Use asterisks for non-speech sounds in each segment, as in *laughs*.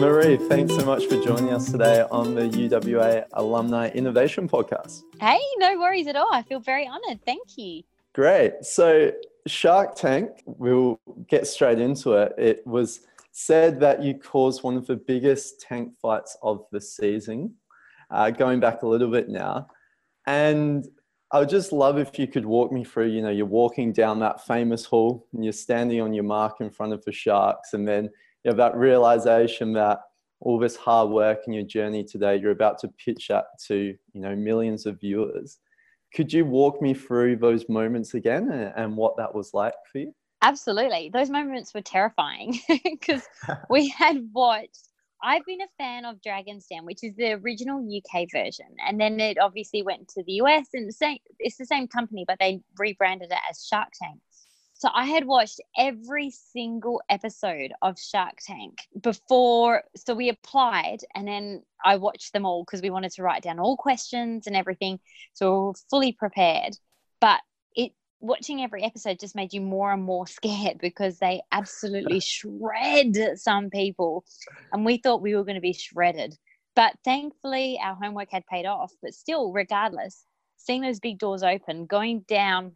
Marie, thanks so much for joining us today on the UWA Alumni Innovation Podcast. Hey, no worries at all. I feel very honored. Thank you. Great. So, Shark Tank, we'll get straight into it. It was said that you caused one of the biggest tank fights of the season, uh, going back a little bit now. And I would just love if you could walk me through, you know, you're walking down that famous hall and you're standing on your mark in front of the Sharks, and then you have that realization that all this hard work and your journey today, you're about to pitch that to, you know, millions of viewers. Could you walk me through those moments again and, and what that was like for you? Absolutely. Those moments were terrifying *laughs* because *laughs* we had watched I've been a fan of Dragon's Den, which is the original UK version, and then it obviously went to the US, and the same, it's the same company, but they rebranded it as Shark Tank. So I had watched every single episode of Shark Tank before. So we applied, and then I watched them all because we wanted to write down all questions and everything. So we were fully prepared. But it watching every episode just made you more and more *laughs* scared because they absolutely *laughs* shred some people and we thought we were going to be shredded but thankfully our homework had paid off but still regardless seeing those big doors open going down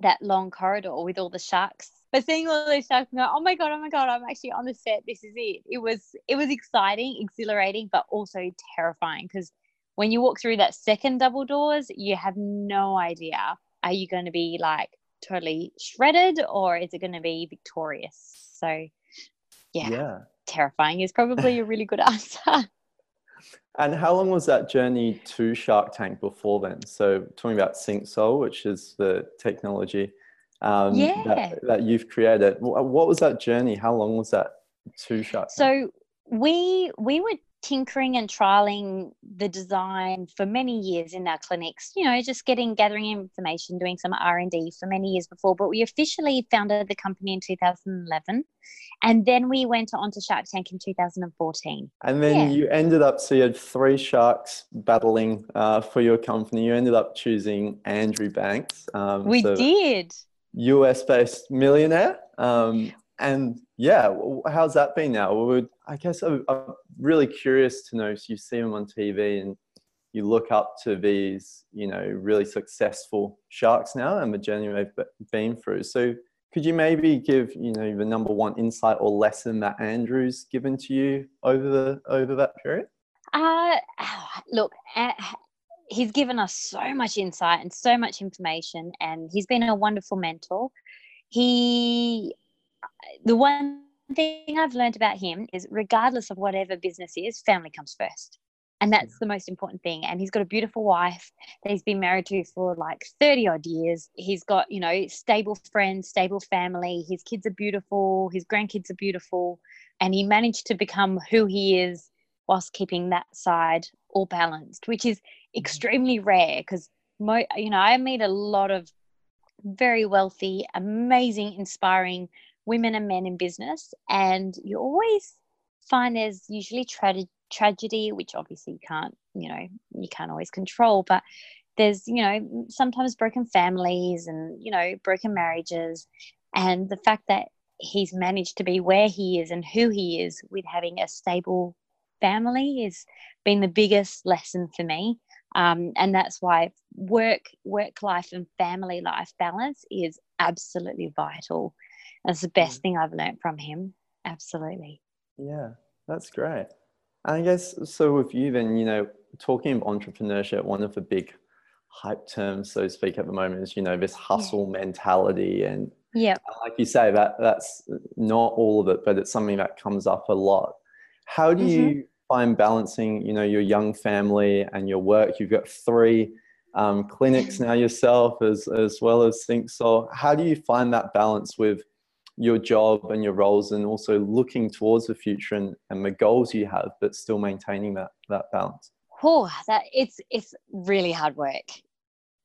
that long corridor with all the sharks but seeing all those sharks and go, oh my god oh my god i'm actually on the set this is it it was it was exciting exhilarating but also terrifying because when you walk through that second double doors you have no idea are you going to be like totally shredded or is it going to be victorious? So, yeah, yeah. terrifying is probably a really good *laughs* answer. And how long was that journey to Shark Tank before then? So, talking about Synxsole, which is the technology um, yeah. that, that you've created, what was that journey? How long was that to Shark Tank? So, we we were tinkering and trialing the design for many years in our clinics you know just getting gathering information doing some r&d for many years before but we officially founded the company in 2011 and then we went on to shark tank in 2014 and then yeah. you ended up so you had three sharks battling uh, for your company you ended up choosing andrew banks um, we so did us based millionaire um, and yeah, how's that been now? I guess I'm, really curious to know. So you see them on TV and you look up to these, you know, really successful sharks now and the journey they've been through. So could you maybe give, you know, the number one insight or lesson that Andrew's given to you over the over that period? Uh, *sighs* look, he's given us so much insight and so much information, and he's been a wonderful mentor. He the one thing I've learned about him is regardless of whatever business is, family comes first. And that's the most important thing. And he's got a beautiful wife that he's been married to for like 30 odd years. He's got, you know, stable friends, stable family. His kids are beautiful. His grandkids are beautiful. And he managed to become who he is whilst keeping that side all balanced, which is mm-hmm. extremely rare because, mo- you know, I meet a lot of very wealthy, amazing, inspiring women and men in business. And you always find there's usually tra- tragedy, which obviously you can't, you know, you can't always control, but there's, you know, sometimes broken families and, you know, broken marriages. And the fact that he's managed to be where he is and who he is with having a stable family has been the biggest lesson for me. Um, and that's why work work life and family life balance is absolutely vital that's the best mm. thing I've learned from him. Absolutely. Yeah, that's great. I guess so with you then, you know, talking of entrepreneurship, one of the big hype terms, so to speak, at the moment is, you know, this hustle yeah. mentality. And yeah, like you say, that that's not all of it, but it's something that comes up a lot. How do mm-hmm. you find balancing, you know, your young family and your work? You've got three um, clinics now yourself as, as well as Synxsole. How do you find that balance with your job and your roles and also looking towards the future and, and the goals you have but still maintaining that that balance. Oh that it's it's really hard work.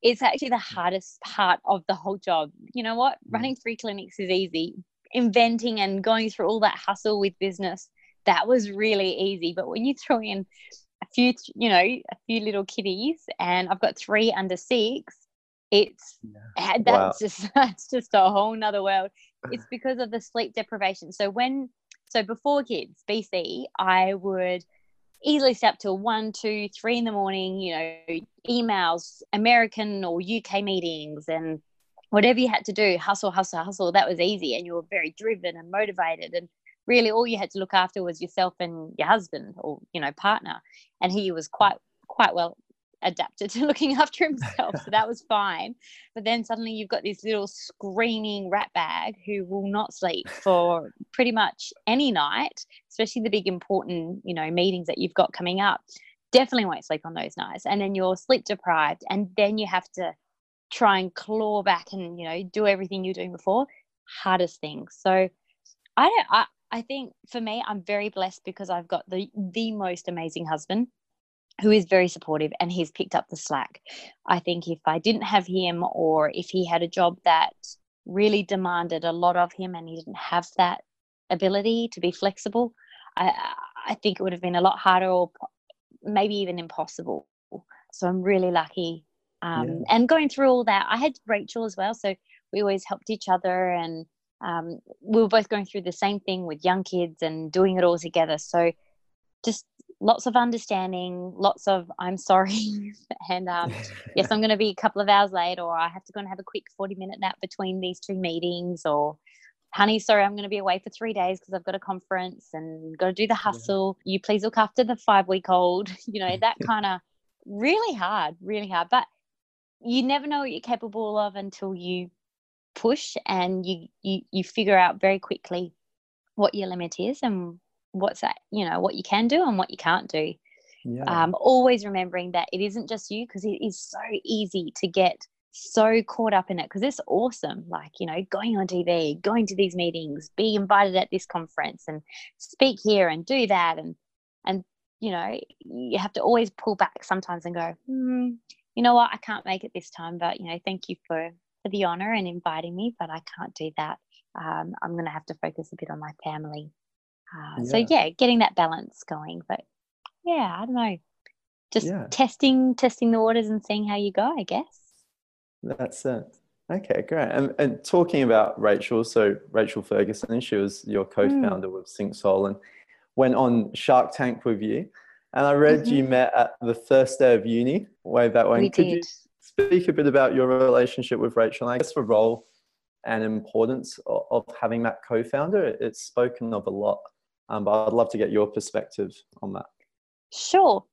It's actually the hardest part of the whole job. You know what? Mm. running three clinics is easy. Inventing and going through all that hustle with business that was really easy. But when you throw in a few you know a few little kitties and i've got three under six it's yeah. that's wow. just *laughs* that's just a whole nother world it's because of the sleep deprivation so when So before kids, BC, I would easily stay up till one, two, three in the morning, you know, emails, American or UK meetings and whatever you had to do, hustle, hustle, hustle. That was easy. And you were very driven and motivated. And really all you had to look after was yourself and your husband or, you know, partner. And he was quite, quite well adapted to *laughs* looking after himself. So that was fine. But then suddenly you've got this little screaming rat bag who will not sleep for pretty much any night, especially the big important, you know, meetings that you've got coming up. Definitely won't sleep on those nights. And then you're sleep deprived. And then you have to try and claw back and, you know, do everything you're doing before. Hardest thing. So I don't I, I think for me, I'm very blessed because I've got the the most amazing husband who is very supportive and he's picked up the slack. I think if I didn't have him or if he had a job that really demanded a lot of him and he didn't have that ability to be flexible, I, I think it would have been a lot harder or maybe even impossible. So I'm really lucky. Um, yeah. And going through all that, I had Rachel as well. So we always helped each other and um, we were both going through the same thing with young kids and doing it all together. So just lots of understanding, lots of I'm sorry, *laughs* and um, *laughs* yes, I'm going to be a couple of hours late, or I have to go and have a quick 40 minute nap between these two meetings, or honey, sorry, I'm going to be away for three days because I've got a conference and got to do the hustle. Yeah. You please look after the five week old, *laughs* you know, that kind of really hard, really hard. But you never know what you're capable of until you push and you you you figure out very quickly what your limit is and what's that you know what you can do and what you can't do. Yeah. um, always remembering that it isn't just you because it is so easy to get so caught up in it because it's awesome like you know going on tv going to these meetings being invited at this conference and speak here and do that. And and you know you have to always pull back sometimes and go hmm, you know what? I can't make it this time but you know thank you for for the honor and inviting me but i can't do that. Um, i'm going to have to focus a bit on my family uh, yeah. So yeah, getting that balance going. But yeah, I don't know, just yeah. testing testing the waters and seeing how you go. I guess. That's it. Okay, great. And, and talking about Rachel, so Rachel Ferguson, she was your hmm. co-founder mm. with Synxsole and went on Shark Tank with you. And I read mm-hmm. you met at the first day of uni way back when. We Could did. you speak a bit about your relationship with Rachel? I guess the role and importance of, of having that co-founder. It's spoken of a lot um, but I'd love to get your perspective on that. Sure.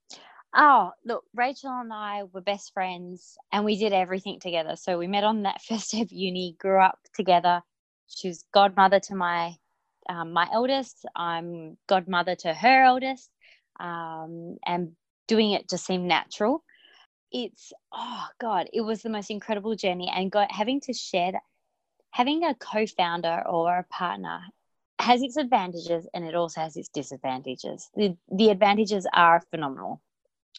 Oh, look, Rachel and I were best friends and we did everything together. So we met on that *laughs* first day of uni, grew up together. She's godmother to my um, my eldest. I'm godmother to her eldest. Um, and doing it just seemed natural. It's, oh God, it was the most incredible journey. And got, having to share that, having a co founder or a partner has its advantages and it also has its disadvantages. The, the advantages are phenomenal.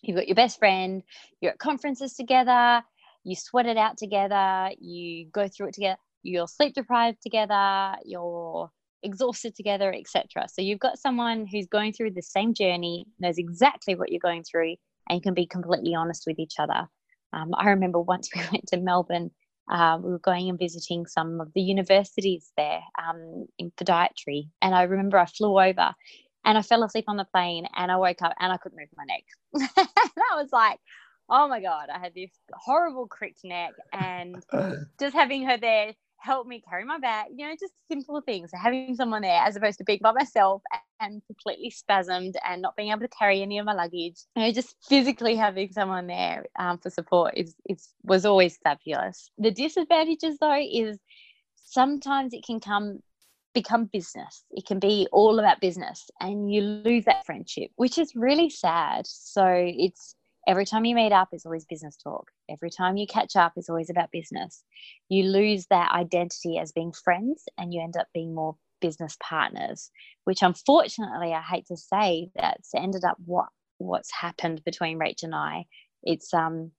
You've got your best friend, you're at conferences together, you sweat it out together, you go through it together, you're sleep deprived together, you're exhausted together, etc. So you've got someone who's going through the same journey, knows exactly what you're going through, and you can be completely honest with each other. Um, I remember once *laughs* we went to Melbourne uh, we were going and visiting some of the universities there um, in podiatry. And I remember I flew over and I fell asleep on the plane and I woke up and I couldn't move my neck. *laughs* that was like, oh my God, I had this horrible cricked neck. And *laughs* just having her there help me carry my bag, you know, just simple things. Having someone there as opposed to being by myself and completely spasmed and not being able to carry any of my luggage. You know, just physically having someone there um, for support is, is was always fabulous. The disadvantages though is sometimes it can come become business. It can be all about business and you lose that friendship, which is really sad. So it's Every time you meet up is always business talk. Every time you catch up is always about business. You lose that identity as being friends and you end up being more business partners, which unfortunately I hate to say that's ended up what what's happened between Rach and I. It's um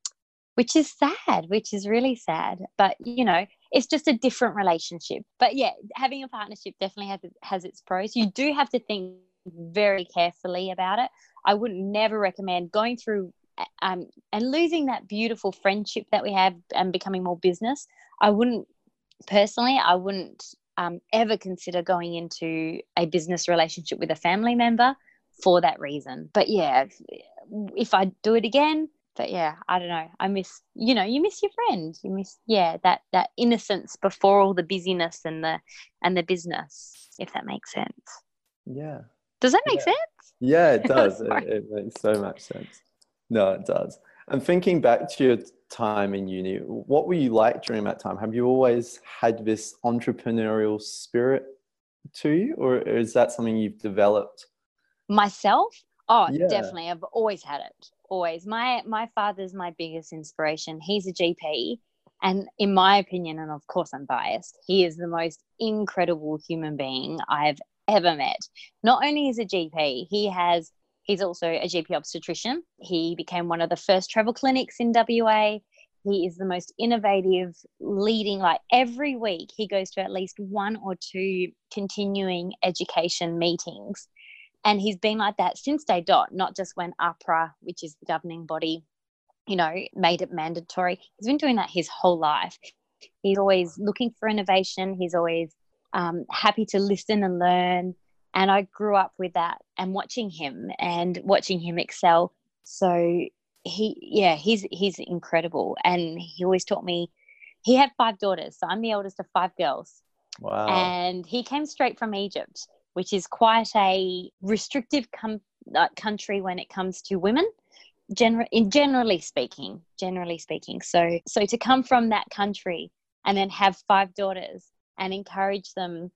which is sad, which is really sad. But you know, it's just a different relationship. But yeah, having a partnership definitely has has its pros. You do have to think very carefully about it. I would never recommend going through um, and losing that beautiful friendship that we have and becoming more business, I wouldn't personally, I wouldn't um, ever consider going into a business relationship with a family member for that reason. But yeah, if, if I do it again, but yeah, I don't know. I miss, you know, you miss your friend. You miss, yeah, that that innocence before all the busyness and the and the business. If that makes sense. Yeah. Does that make yeah. sense? Yeah, it *laughs* does. it, it makes so much sense. No, it does. And thinking back to your time in uni, what were you like during that time? Have you always had this entrepreneurial spirit to you, or is that something you've developed? Myself? Oh, yeah. definitely. I've always had it. Always. My my father's my biggest inspiration. He's a GP, and in my opinion, and of course I'm biased, he is the most incredible human being I've ever met. Not only is a GP, he has He's also a GP obstetrician. He became one of the first travel clinics in WA. He is the most innovative, leading, like every week, he goes to at least one or two continuing education meetings. And he's been like that since day dot, not just when AHPRA, which is the governing body, you know, made it mandatory. He's been doing that his whole life. He's always looking for innovation. He's always um, happy to listen and learn and I grew up with that and watching him and watching him excel. So he, yeah, he's he's incredible, and he always taught me. He had five daughters, so I'm the oldest of five girls. Wow! And he came straight from Egypt, which is quite a restrictive com- uh, country when it comes to women. In generally speaking, generally speaking. So, so to come from that country and then have five daughters and encourage them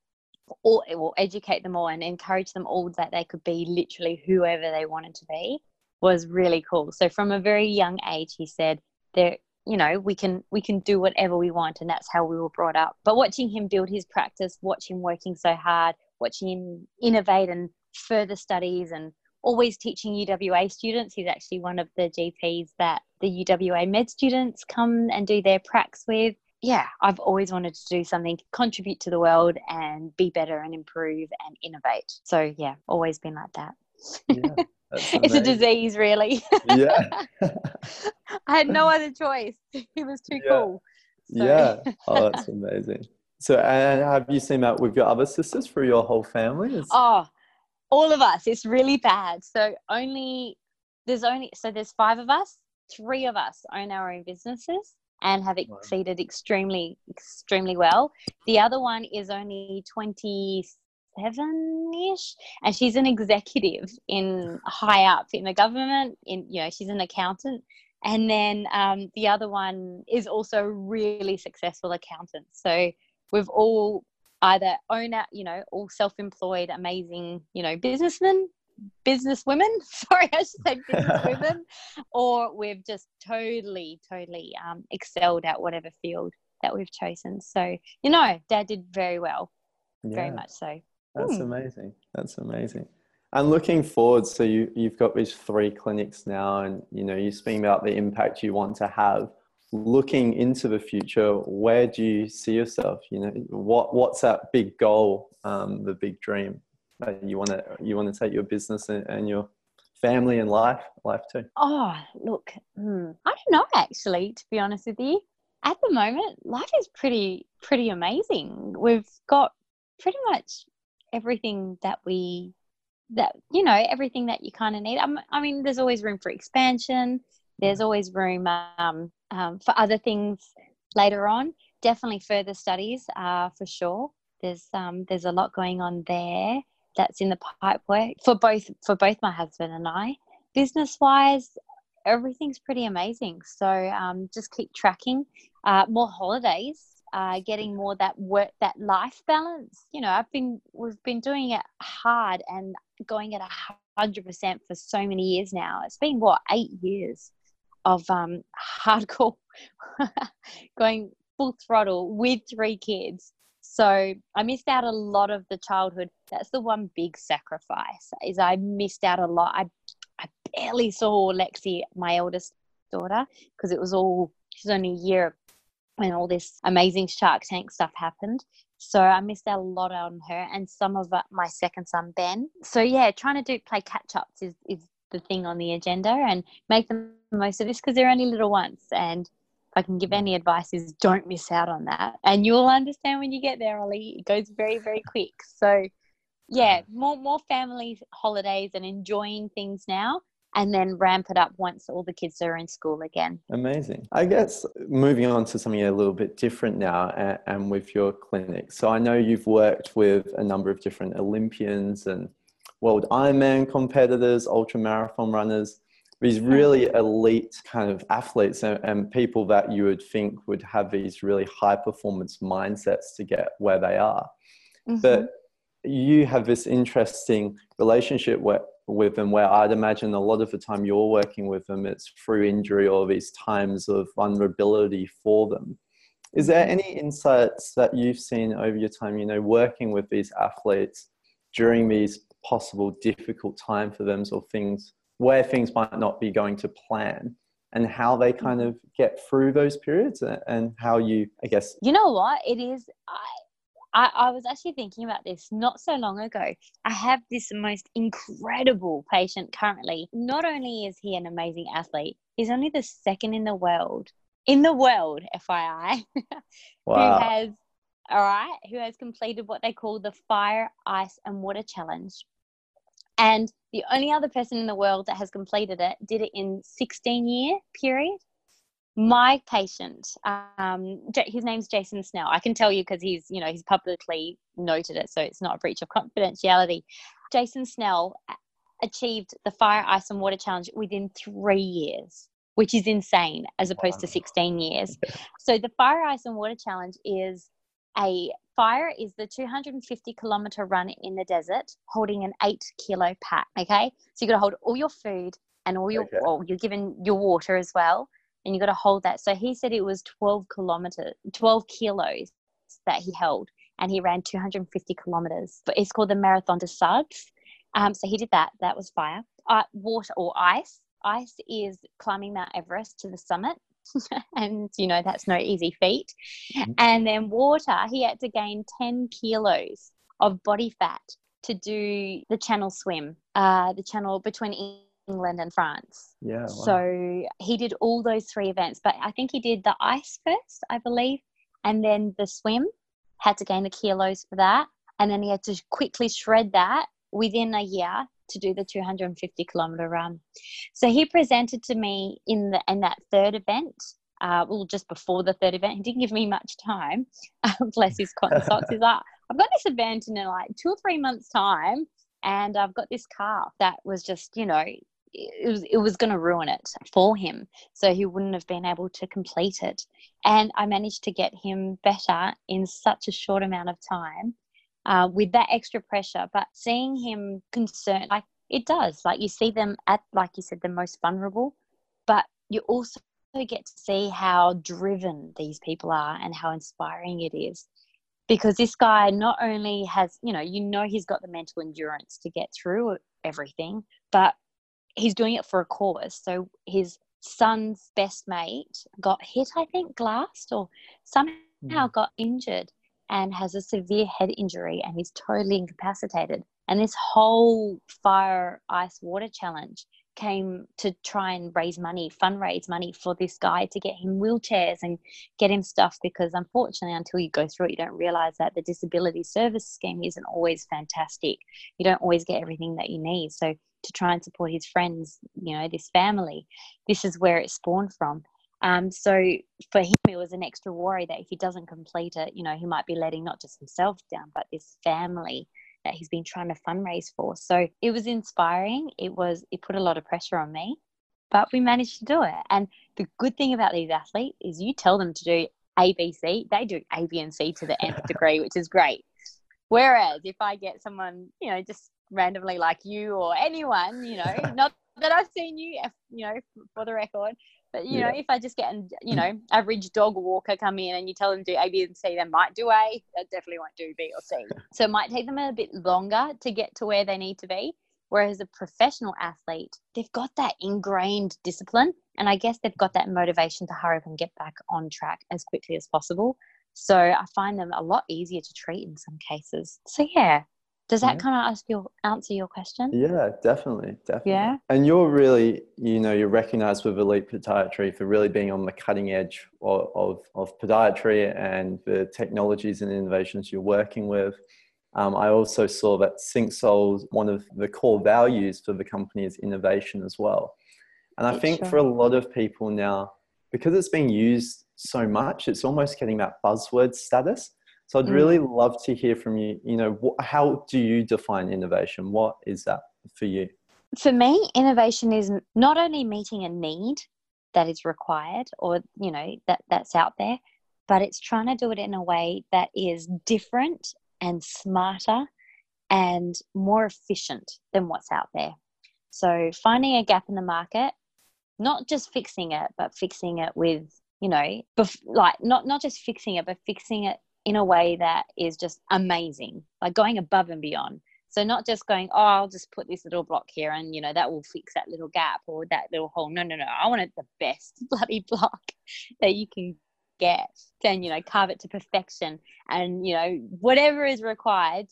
will educate them all and encourage them all that they could be literally whoever they wanted to be was really cool. So from a very young age, he said there, you know, we can we can do whatever we want, and that's how we were brought up. But watching him build his practice, watch him working so hard, watching him innovate and further studies, and always teaching UWA students. He's actually one of the GPs that the UWA med students come and do their pracs with yeah, I've always wanted to do something, contribute to the world and be better and improve and innovate. So, yeah, always been like that. Yeah, *laughs* it's a disease, really. Yeah. *laughs* I had no other choice. It was too yeah. cool. So. Yeah. *laughs* Oh, that's amazing. So, and have you seen that with your other sisters for your whole family? Is... Oh, all of us. It's really bad. So, only, there's only, so there's five of us, three of us own our own businesses and have exceeded extremely, extremely well. The other one is only 27 ish, and she's an executive in high up in the government. In you know, she's an accountant. And then um, the other one is also a really successful accountant. So we've all either own out, you know, all self-employed, amazing, you know, businessmen business women. *laughs* Sorry i should say business *laughs* women. Or we've just totally totally um, excelled at whatever field that we've chosen. So you know dad did very well. Yeah, very much so. That's hmm. amazing. That's amazing. And looking forward so you you've got these three clinics now and you know you're speaking about the impact you want to have. Looking into the future where do you see yourself? You know what what's that big goal um, the big dream you want to you want to take your business and, and, your family and life life too. Oh look hmm, i don't know actually to be honest with you. At the moment life is pretty pretty amazing. We've got pretty much everything that we that you know everything that you kind of need. I'm, i mean there's always room for expansion. There's always room um, um, for other things later on. Definitely further studies uh, for sure. There's um, there's a lot going on there that's in the pipe work for both for both my husband and I. Business wise, everything's pretty amazing. So um, just keep tracking. Uh, more holidays, uh, getting more that work that life balance. You know, I've been we've been doing it hard and going at a hundred percent for so many years now. It's been what eight years of um, *laughs* hardcore *laughs* going full throttle with three kids so I missed out a lot of the childhood. That's the one big sacrifice is I missed out a lot. I, I barely saw Lexi, my eldest daughter, because it was all, she's only a year when all this amazing Shark Tank stuff happened. So I missed out a lot on her and some of uh, my second son, Ben. So yeah, trying to do play catch ups is, is the thing on the agenda and make the most of this because they're only little ones and I can give mm. any advice is don't miss out on that. And you'll understand when you get there, Ollie. It goes very, very quick. So yeah, mm. more more family holidays and enjoying things now and then ramp it up once all the kids are in school again. Amazing. I guess moving on to something a little bit different now and, and, with your clinic. So I know you've worked with a number of different Olympians and World Ironman competitors, ultra marathon runners, these really elite kind of athletes and, and people that you would think would have these really high performance mindsets to get where they are. Mm-hmm. But you have this interesting relationship where with them where I'd imagine a lot of the time you're working with them, it's through injury or these times of vulnerability for them. Is there any insights that you've seen over your time, you know, working with these athletes during these possible difficult time for them or things where things might not be going to plan and how they mm-hmm. kind of get through those periods and how you, I guess. You know what? It is, I, I, I was actually thinking about this not so long ago. I have this most incredible patient currently. Not only is he an amazing athlete, he's only the second in the world, in the world, FYI, *laughs* wow. who has, all right, who has completed what they call the fire, ice, and water challenge. And the only other person in the world that has completed it did it in 16 year period. My patient um, his name's jason snell. I can tell you because he's you know he's publicly noted it so it's not a breach of confidentiality. Jason snell achieved the fire ice and water challenge within three years which is insane as opposed wow. to 16 years. *laughs* So the fire ice and water challenge is a fire is the 250 kilometer run in the desert holding an eight kilo pack okay so you got to hold all your food and all your okay. well, you're given your water as well and you got to hold that. So he said it was 12 kilometers, 12 kilos that he held, and he ran 250 kilometers. But it's called the Marathon des Sables. Um, so he did that. That was fire. Uh, water or ice. Ice is climbing Mount Everest to the summit. *laughs* and you know that's no easy feat. Mm-hmm. And then water, he had to gain 10 kilos of body fat to do the channel swim, uh, the channel between England and France. Yeah. Wow. So he did all those three events, but I think he did the ice first, I believe, and then the swim. Had to gain the kilos for that, and then he had to quickly shred that within a year to do the 250 kilometer run. So he presented to me in the in that third event. Uh, well, just before the third event, he didn't give me much time. *laughs* Bless his cotton *laughs* socks. He's like, I've got this event in like two or three months' time, and I've got this calf that was just, you know, it was, it was going to ruin it for him. So he wouldn't have been able to complete it. And I managed to get him better in such a short amount of time uh, with that extra pressure. But seeing him concerned, like it does, like you see them at, like you said, the most vulnerable, but you also get to see how driven these people are and how inspiring it is because this guy not only has you know you know he's got the mental endurance to get through everything but he's doing it for a cause. So his son's best mate got hit, I think, glassed or somehow mm. got injured and has a severe head injury and he's totally incapacitated. And this whole fire, ice, water challenge came to try and raise money, fundraise money for this guy to get him wheelchairs and get him stuff because unfortunately until you go through it you don't realize that the disability service scheme isn't always fantastic. You don't always get everything that you need. So to try and support his friends, you know, this family. This is where it spawned from. Um, so for him, it was an extra worry that if he doesn't complete it, you know, he might be letting not just himself down, but this family that he's been trying to fundraise for. So it was inspiring. It was, it put a lot of pressure on me, but we managed to do it. And the good thing about these athletes is you tell them to do A, B, C, they do A, B, and C to the nth *laughs* degree, which is great. Whereas if I get someone, you know, just randomly like you or anyone, you know, *laughs* not that I've seen you, you know, for the record, but you yeah. know, if I just get, an you mm. know, average dog walker come in and you tell them to do A, B, and C, they might do A. They definitely won't do B or C. So it might take them a bit longer to get to where they need to be. Whereas a professional athlete, they've got that ingrained discipline, and I guess they've got that motivation to hurry up and get back on track as quickly as possible. So I find them a lot easier to treat in some cases. So yeah, Does that Yeah. kind of ask your answer your question? Yeah, definitely, definitely. Yeah. And you're really, you know, you're recognized with Elite Podiatry for really being on the cutting edge of, of, of podiatry and the technologies and innovations you're working with. Um, I also saw that Synxsole's one of the core values for the company is innovation as well. And I think sure. for a lot of people now, because it's being used so much, it's almost getting that buzzword status. So I'd Mm. really love to hear from you. You know, wh- how do you define innovation? What is that for you? For me, innovation is not only meeting a need that is required or, you know, that, that's out there, but it's trying to do it in a way that is different and smarter and more efficient than what's out there. So finding a gap in the market, not just fixing it, but fixing it with, you know, bef- like not not just fixing it, but fixing it in a way that is just amazing, like going above and beyond. So not just going, oh, I'll just put this little block here, and you know that will fix that little gap or that little hole. No, no, no. I want it the best *laughs* bloody block that you can get. Then you know, carve it to perfection, and you know whatever is required,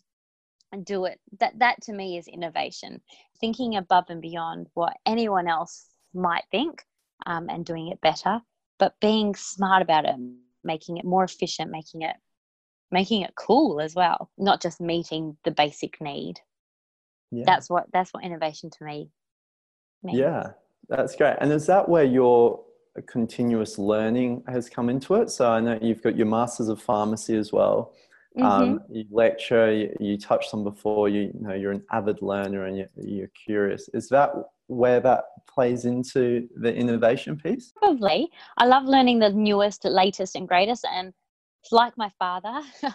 and do it. That that to me is innovation. Thinking above and beyond what anyone else might think, um, and doing it better, but being smart about it, making it more efficient, making it making it cool as well, not just meeting the basic need. Yeah. That's what that's what innovation to me means. Yeah, that's great. And is that where your continuous learning has come into it? So I know you've got your Masters of Pharmacy as well. Mhm. Um, you lecture, you, you touched on before, you, you know, you're an avid learner and you're, you're curious. Is that where that plays into the innovation piece? Probably. I love learning the newest, latest, and greatest. And it's like my father. *laughs*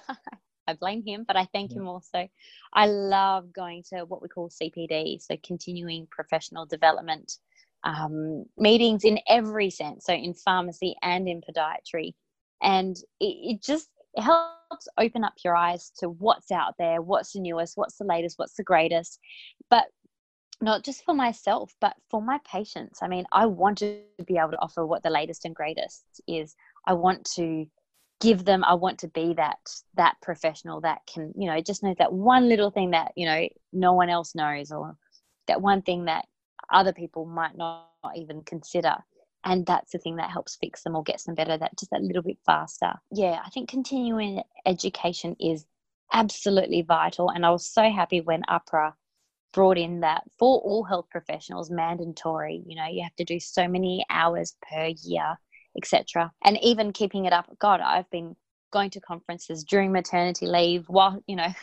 I blame him, but I thank him also. I love going to what we call CPD, so continuing professional development um, meetings in every sense, so in pharmacy and in podiatry. And it, it just it helps open up your eyes to what's out there, what's the newest, what's the latest, what's the greatest. But not just for myself, but for my patients. I mean, I want to be able to offer what the latest and greatest is. I want to give them i want to be that that professional that can you know just knows that one little thing that you know no one else knows or that one thing that other people might not even consider. And that's the thing that helps fix them or gets them better that just that little bit faster. Yeah i think continuing education is absolutely vital. And i was so happy when AHPRA brought in that for all health professionals mandatory you know you have to do so many hours per year etc. And even keeping it up, God, I've been going to conferences during maternity leave while, you know,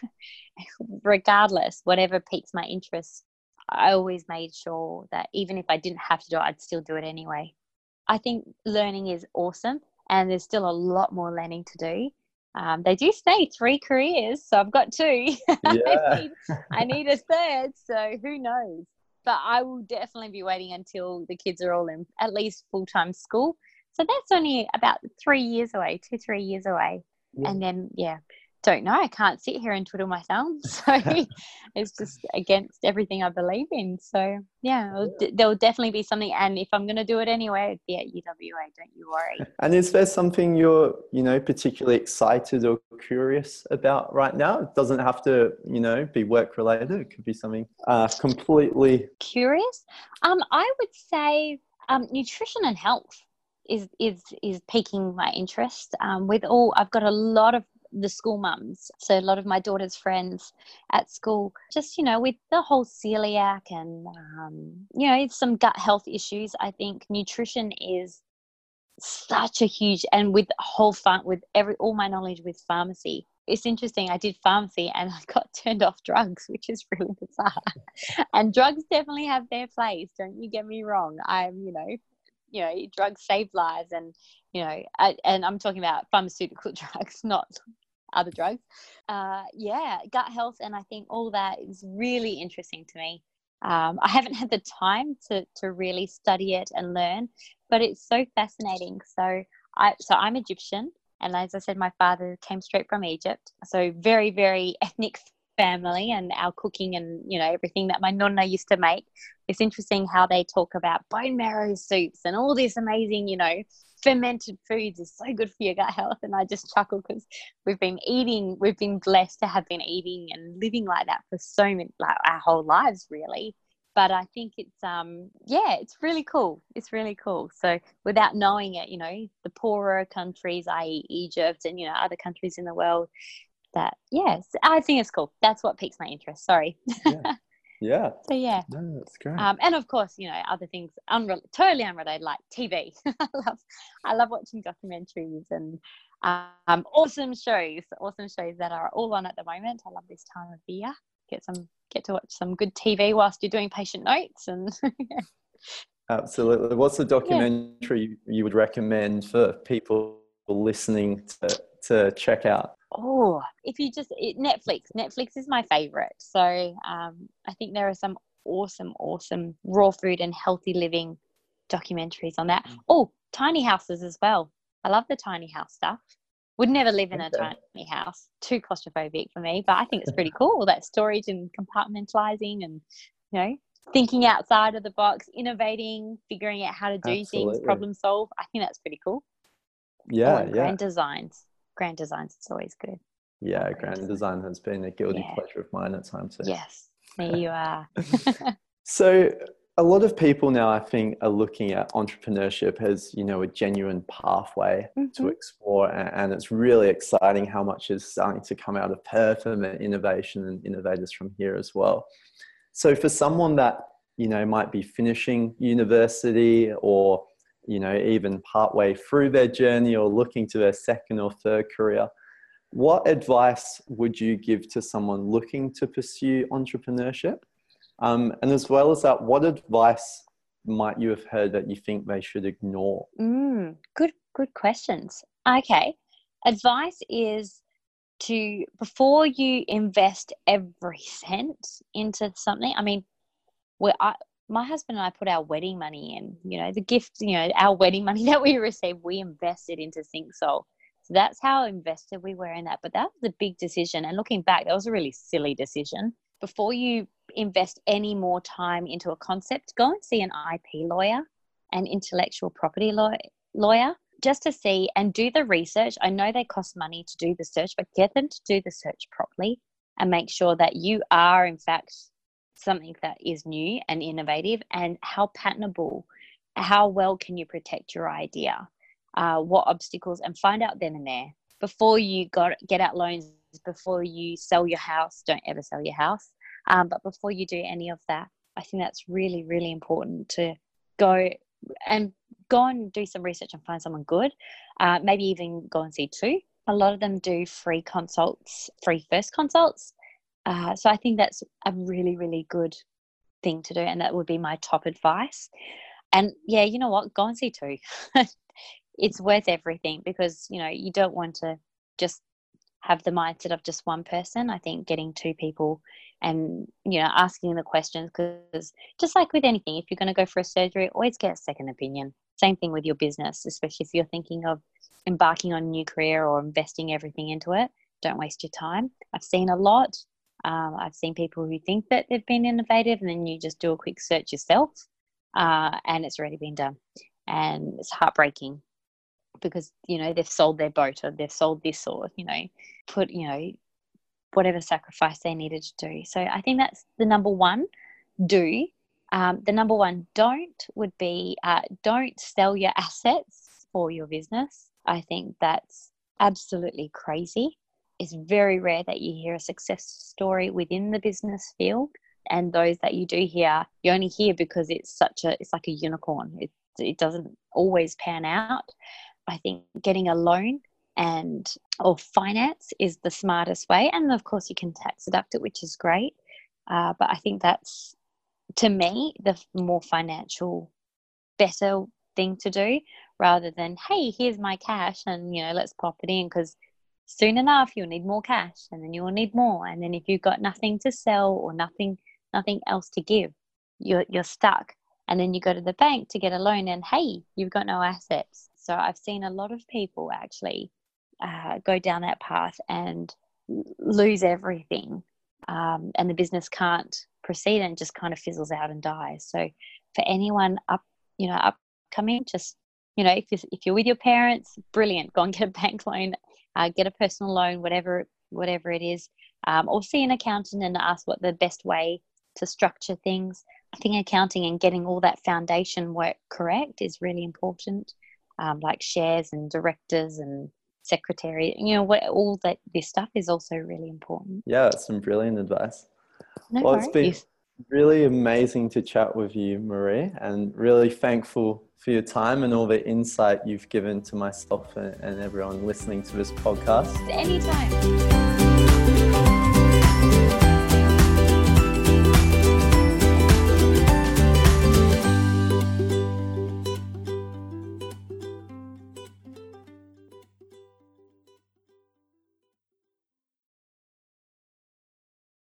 *laughs* regardless, whatever piques my interest, I always made sure that even if I didn't have to do it, I'd still do it anyway. I think learning is awesome and there's still a lot more learning to do. Um, they do say three careers, so I've got two. *laughs* I, need, I need a third, so who knows? But I will definitely be waiting until the kids are all in at least full time school. So that's only about three years away, two, three years away. Yeah. And then, yeah, don't know. I can't sit here and twiddle my thumbs. *laughs* So *laughs* it's just against everything I believe in. So, yeah, d- there'll definitely be something. And if I'm going to do it anyway, it'd be at UWA. Don't you worry. And is there something you're, you know, particularly excited or curious about right now? It doesn't have to, you know, be work related. It could be something uh, completely. Curious? Um, I would say um, nutrition and health is is is piquing my interest. Um, with all, I've got a lot of the school mums, so a lot of my daughter's friends at school, just you know, with the whole celiac and um, you know, some gut health issues. I think nutrition is such a huge, and with whole fun with every all my knowledge with pharmacy. It's interesting. I did pharmacy and *laughs* I got turned off drugs, which is really bizarre. *laughs* and drugs definitely have their place. Don't you get me wrong. I'm, you know, you know drugs save lives and you know I, and i'm talking about pharmaceutical *laughs* drugs not other drugs. Uh, yeah gut health and i think all that is really interesting to me. Um, i haven't had the time to to really study it and learn but it's so fascinating. So i so i'm egyptian and as i said my father came straight from egypt. So very very *laughs* ethnic family and our cooking and you know everything that my nonna used to make it's interesting how they talk about bone marrow soups and all this amazing you know fermented foods is so good for your gut health. And I just chuckle because we've been eating, we've been blessed to have been eating and living like that for so many, like our whole lives, really. But I think it's, um, yeah, it's really cool. It's really cool. So without knowing it, you know, the poorer countries, i.e., Egypt and, you know, other countries in the world, that, yes, I think it's cool. That's what piques my interest. Sorry. Yeah. *laughs* Yeah. So yeah. No, that's great. Um, and of course, you know, other things unre- totally unrelated, like TV. *laughs* I love, I love watching documentaries and um, awesome shows, awesome shows that are all on at the moment. I love this time of the year. Get some, get to watch some good TV whilst you're doing patient notes and. *laughs* Absolutely. What's the documentary yeah. you would recommend for people listening to, to check out? Oh, if you just it, Netflix, Netflix is my favorite. So um, I think there are some awesome, awesome raw food and healthy living documentaries on that. Mm. Oh, tiny houses as well. I love the tiny house stuff. Would never live in a tiny house. Too claustrophobic for me, but I think it's pretty cool. That storage and compartmentalizing and you know thinking outside of the box, innovating, figuring out how to do Absolutely. things, problem solve. I think that's pretty cool. Yeah, oh, yeah. Grand designs grand designs it's always good. Yeah grand design. has been a guilty yeah. pleasure of mine at times yes there *laughs* you are. *laughs* So a lot of people now i think are looking at entrepreneurship as you know a genuine pathway mm-hmm. to explore and it's really exciting how much is starting to come out of perth and innovation and innovators from here as well. So for someone that you know might be finishing university or you know, even partway through their journey or looking to their second or third career. What advice would you give to someone looking to pursue entrepreneurship? Um, and as well as that, what advice might you have heard that you think they should ignore? Mm, good, good questions. Okay, advice is to before you invest every *laughs* cent into something. I mean, where I my husband and I put our wedding money in, you know, the gift, you know, our wedding money *laughs* that we received, we invested into Synxsole. So that's how invested we were in that. But that was a big decision. And looking back, that was a really silly decision. Before you invest any more time into a concept, go and see an IP lawyer, an intellectual property law- lawyer, just to see and do the research. I know they cost money to do the search, but get them to do the search properly and make sure that you are, in fact, something that is new and innovative and how patentable how well can you protect your idea? Uh, what obstacles and find out then and there. Before you got get out loans before you sell your house don't ever sell your house. Um, but before you do any of that i think that's really really important to go and go and do some research and find someone good. Uh, maybe even go and see two. A lot of them do free consults free first consults uh, so I think that's a really, really good thing to do. And that would be my top advice. And yeah, you know what? Go and see two. *laughs* it's worth everything because, you know, you don't want to just have the mindset of just one person. I think getting two people and, you know, asking the questions because just like with anything, if you're going to go for a surgery, always get a second opinion. Same thing with your business, especially if you're thinking of embarking on a new career or investing everything into it. Don't waste your time. I've seen a lot um, I've seen people who think that they've been innovative, and then you just do a quick search yourself, uh, and it's already been done, and it's heartbreaking because you know they've sold their boat or they've sold this or you know put you know whatever sacrifice they needed to do. So I think that's the number one. Do um, the number one don't would be uh, don't sell your assets for your business. I think that's absolutely crazy it's very rare that you hear a success story within the business field. And those that you do hear you only hear because it's such a it's like a unicorn. It, it doesn't always pan out. I think getting a loan and or finance is the smartest way. And of course you can tax deduct it which is great. Uh, but i think that's to me the more financial better thing to do rather than hey here's my cash and you know let's pop it in. Because soon enough you'll need more cash and then you'll need more and then if you've got nothing to sell or nothing nothing else to give you're you're stuck and then you go to the bank to get a loan and hey you've got no assets so i've seen a lot of people actually uh, go down that path and lose everything um, and the business can't proceed and just kind of fizzles out and dies so for anyone up you know upcoming just you know, if you're, if you're with your parents, brilliant. Go and get a bank loan, uh, get a personal loan, whatever whatever it is, um, or see an accountant and ask what the best way to structure things. I think accounting and getting all that foundation work correct is really important, um, like shares and directors and secretary. You know, what all that this stuff is also really important. Yeah, that's some brilliant advice. No well, worries. it's been really amazing to chat with you, Marie, and really thankful for your time and all the insight you've given to myself and, everyone listening to this podcast. Anytime.